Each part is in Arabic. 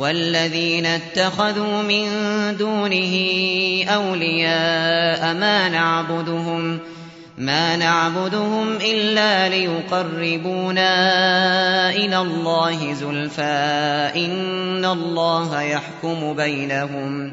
والذين اتخذوا من دونه أولياء ما نعبدهم ما نعبدهم إلا ليقربونا إلى الله زلفى إن الله يحكم بينهم.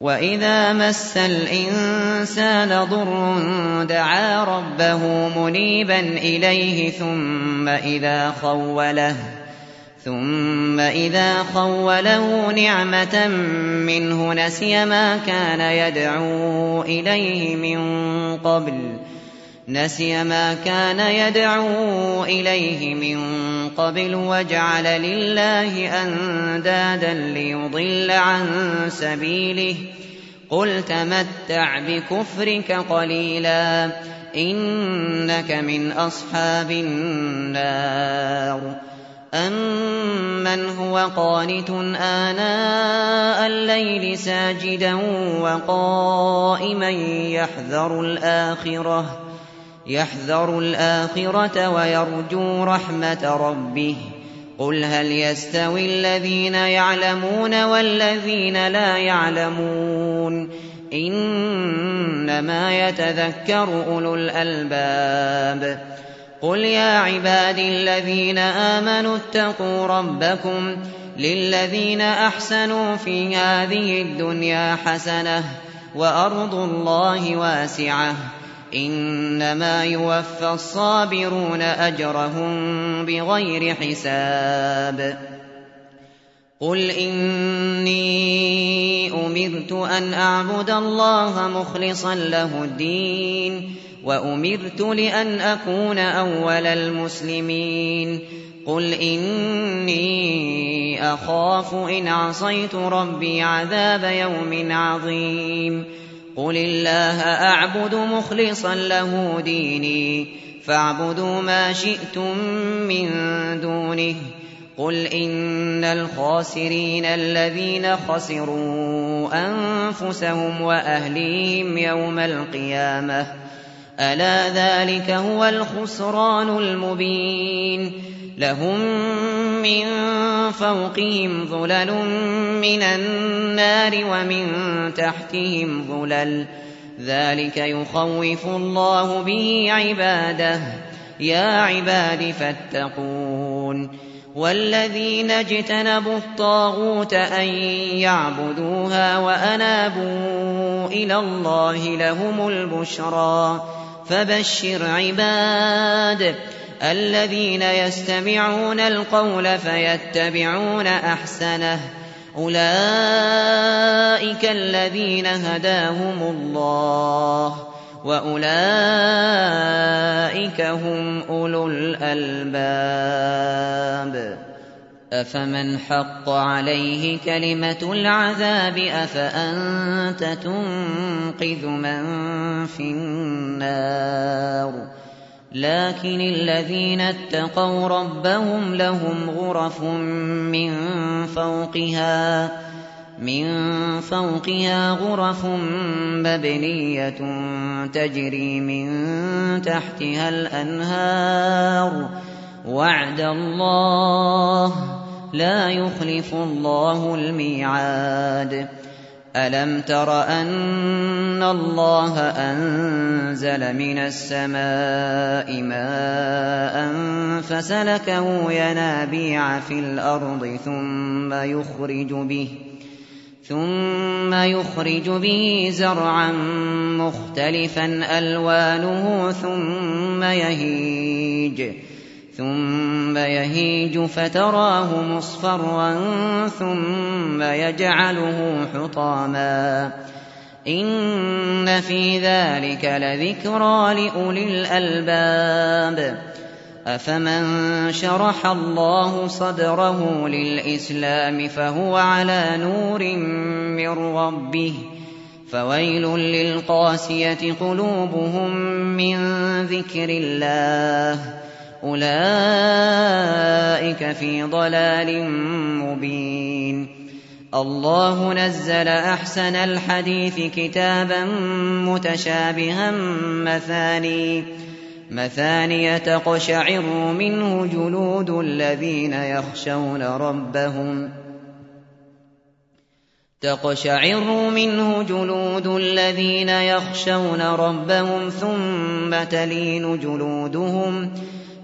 وإذا مس الإنسان ضر دعا ربه منيبا إليه ثم إذا خوله ثم إذا خوله نعمة منه نسي ما كان يدعو إليه من قبل نسي ما كان يدعو إليه من قبل وجعل لله أندادا ليضل عن سبيله. قل تمتع بكفرك قليلا إنك من أصحاب النار. أمن هو قانت آناء الليل ساجدا وقائما يحذر الآخرة. يحذر الآخرة ويرجو رحمة ربه. قل هل يستوي الذين يعلمون والذين لا يعلمون؟ إنما يتذكر أولو الألباب. قل يا عبادي الذين آمنوا اتقوا ربكم للذين أحسنوا في هذه الدنيا حسنة وأرض الله واسعة. إنما يوفى الصابرون أجرهم بغير حساب. قل إني أمرت أن أعبد الله مخلصا له الدين وأمرت لأن أكون أول المسلمين. قل إني أخاف إن عصيت ربي عذاب يوم عظيم. قل الله أعبد مخلصا له ديني فاعبدوا ما شئتم من دونه قل إن الخاسرين الذين خسروا أنفسهم وأهليهم يوم القيامة ألا ذلك هو الخسران المبين لهم من فوقهم ظلل من النار ومن تحتهم ظلل. ذلك يخوف الله به عباده. يا عباد فاتقون. والذين اجتنبوا الطاغوت أن يعبدوها وأنابوا إلى الله لهم البشرى. فبشر عباد. الذين يستمعون القول فيتبعون أحسنه. أولئك الذين هداهم الله وأولئك هم أولو الألباب. أفمن حق عليه كلمة العذاب أفأنت تنقذ من في النار؟ لكن الذين اتقوا ربهم لهم غرف من فوقها من فوقها غرف مبنية تجري من تحتها الأنهار. وعد الله لا يخلف الله الميعاد. ألم تر أن الله أنزل من السماء ماء فسلكه ينابيع في الأرض ثم يخرج به ثم يخرج به زرعا مختلفا ألوانه ثم يهيج ثم يهيج فتراه مصفرا ثم يجعله حطاما. إن في ذلك لذكرى لأولي الألباب. أفمن شرح الله صدره للإسلام فهو على نور من ربه. فويل للقاسية قلوبهم من ذكر الله. أولئك في ضلال مبين. الله نزل أحسن الحديث كتابا متشابها مثاني. مثاني تقشعر منه جلود الذين يخشون ربهم. تقشعر منه جلود الذين يخشون ربهم ثم تلين جلودهم.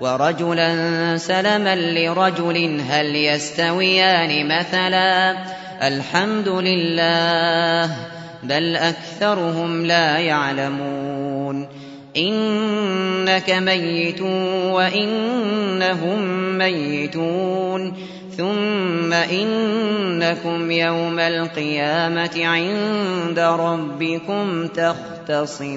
ورجلا سلما لرجل هل يستويان مثلا؟ الحمد لله بل أكثرهم لا يعلمون. إنك ميت وإنهم ميتون. ثم إنكم يوم القيامة عند ربكم تختصمون.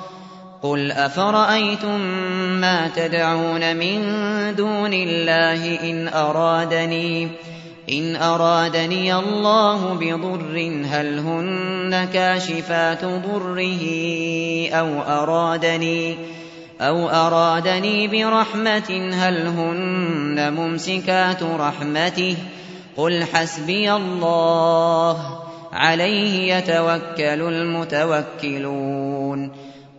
قل أفرأيتم ما تدعون من دون الله إن أرادني إن أرادني الله بضر هل هن كاشفات ضره أو أرادني أو أرادني برحمة هل هن ممسكات رحمته قل حسبي الله عليه يتوكل المتوكلون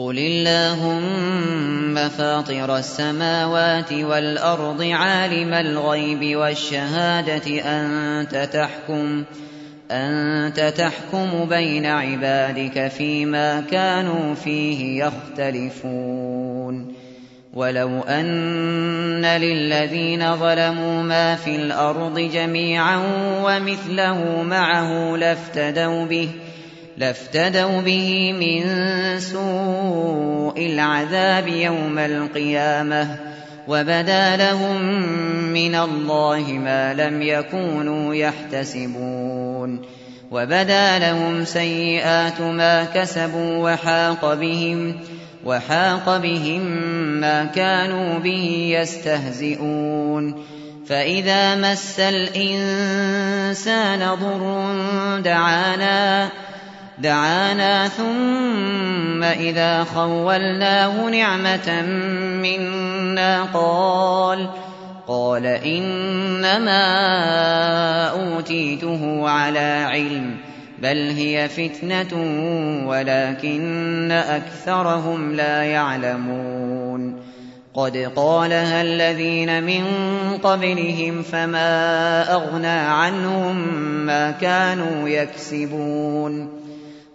قل اللهم فاطر السماوات والأرض عالم الغيب والشهادة أنت تحكم أنت تحكم بين عبادك فيما كانوا فيه يختلفون. ولو أن للذين ظلموا ما في الأرض جميعا ومثله معه لافتدوا به ۖ لافتدوا به من سوء العذاب يوم القيامة وبدا لهم من الله ما لم يكونوا يحتسبون وبدا لهم سيئات ما كسبوا وحاق بهم وحاق بهم ما كانوا به يستهزئون فإذا مس الإنسان ضر دعانا دعانا ثم إذا خولناه نعمة منا قال قال إنما أوتيته على علم بل هي فتنة ولكن أكثرهم لا يعلمون. قد قالها الذين من قبلهم فما أغنى عنهم ما كانوا يكسبون.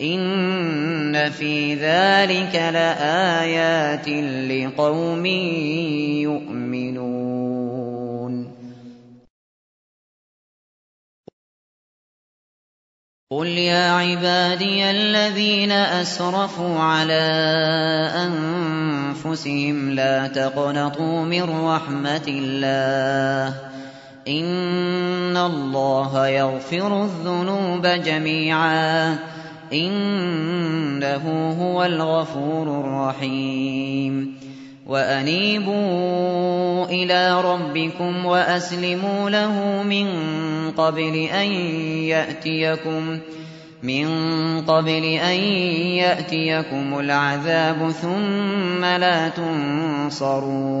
إن في ذلك لآيات لقوم يؤمنون قل يا عبادي الذين أسرفوا على أنفسهم لا تقنطوا من رحمة الله إن الله يغفر الذنوب جميعا إنه هو الغفور الرحيم. وأنيبوا إلى ربكم وأسلموا له من قبل أن يأتيكم من قبل أن يأتيكم العذاب ثم لا تنصرون.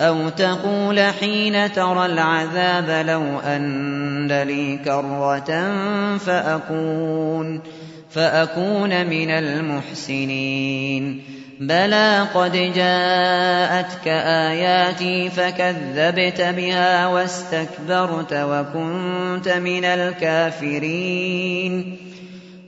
أو تقول حين ترى العذاب لو أن لي كرة فأكون فأكون من المحسنين بلى قد جاءتك آياتي فكذبت بها واستكبرت وكنت من الكافرين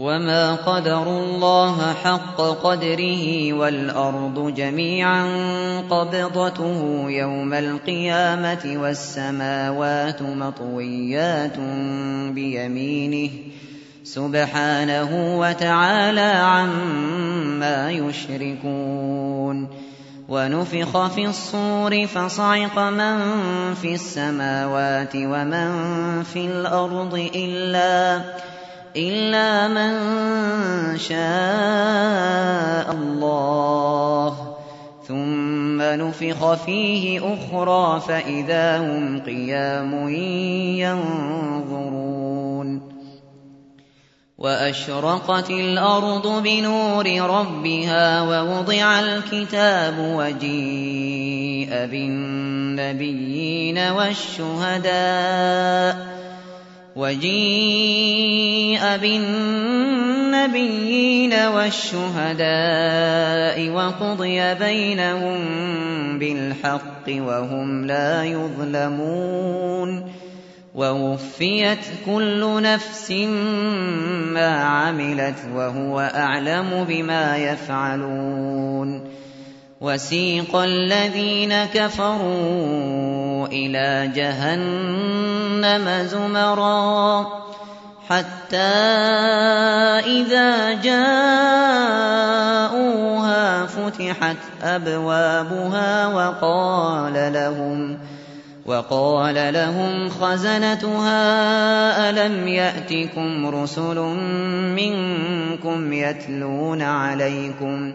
وما قدروا الله حق قدره والأرض جميعا قبضته يوم القيامة والسماوات مطويات بيمينه سبحانه وتعالى عما يشركون ونفخ في الصور فصعق من في السماوات ومن في الأرض إلا إلا من شاء الله ثم نفخ فيه أخرى فإذا هم قيام ينظرون وأشرقت الأرض بنور ربها ووضع الكتاب وجيء بالنبيين والشهداء وجيء بالنبيين والشهداء وقضي بينهم بالحق وهم لا يظلمون ووفيت كل نفس ما عملت وهو أعلم بما يفعلون وسيق الذين كفروا إلى جهنم زمرا حتى إذا جاءوها فتحت أبوابها وقال لهم وقال لهم خزنتها ألم يأتكم رسل منكم يتلون عليكم ۖ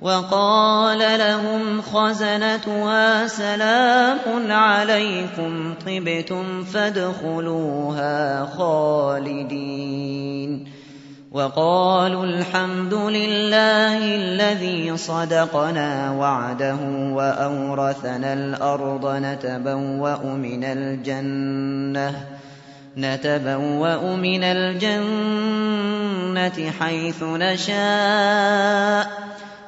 وقال لهم خزنتها سلام عليكم طبتم فادخلوها خالدين. وقالوا الحمد لله الذي صدقنا وعده وأورثنا الأرض نتبوأ من الجنة نتبوأ من الجنة حيث نشاء.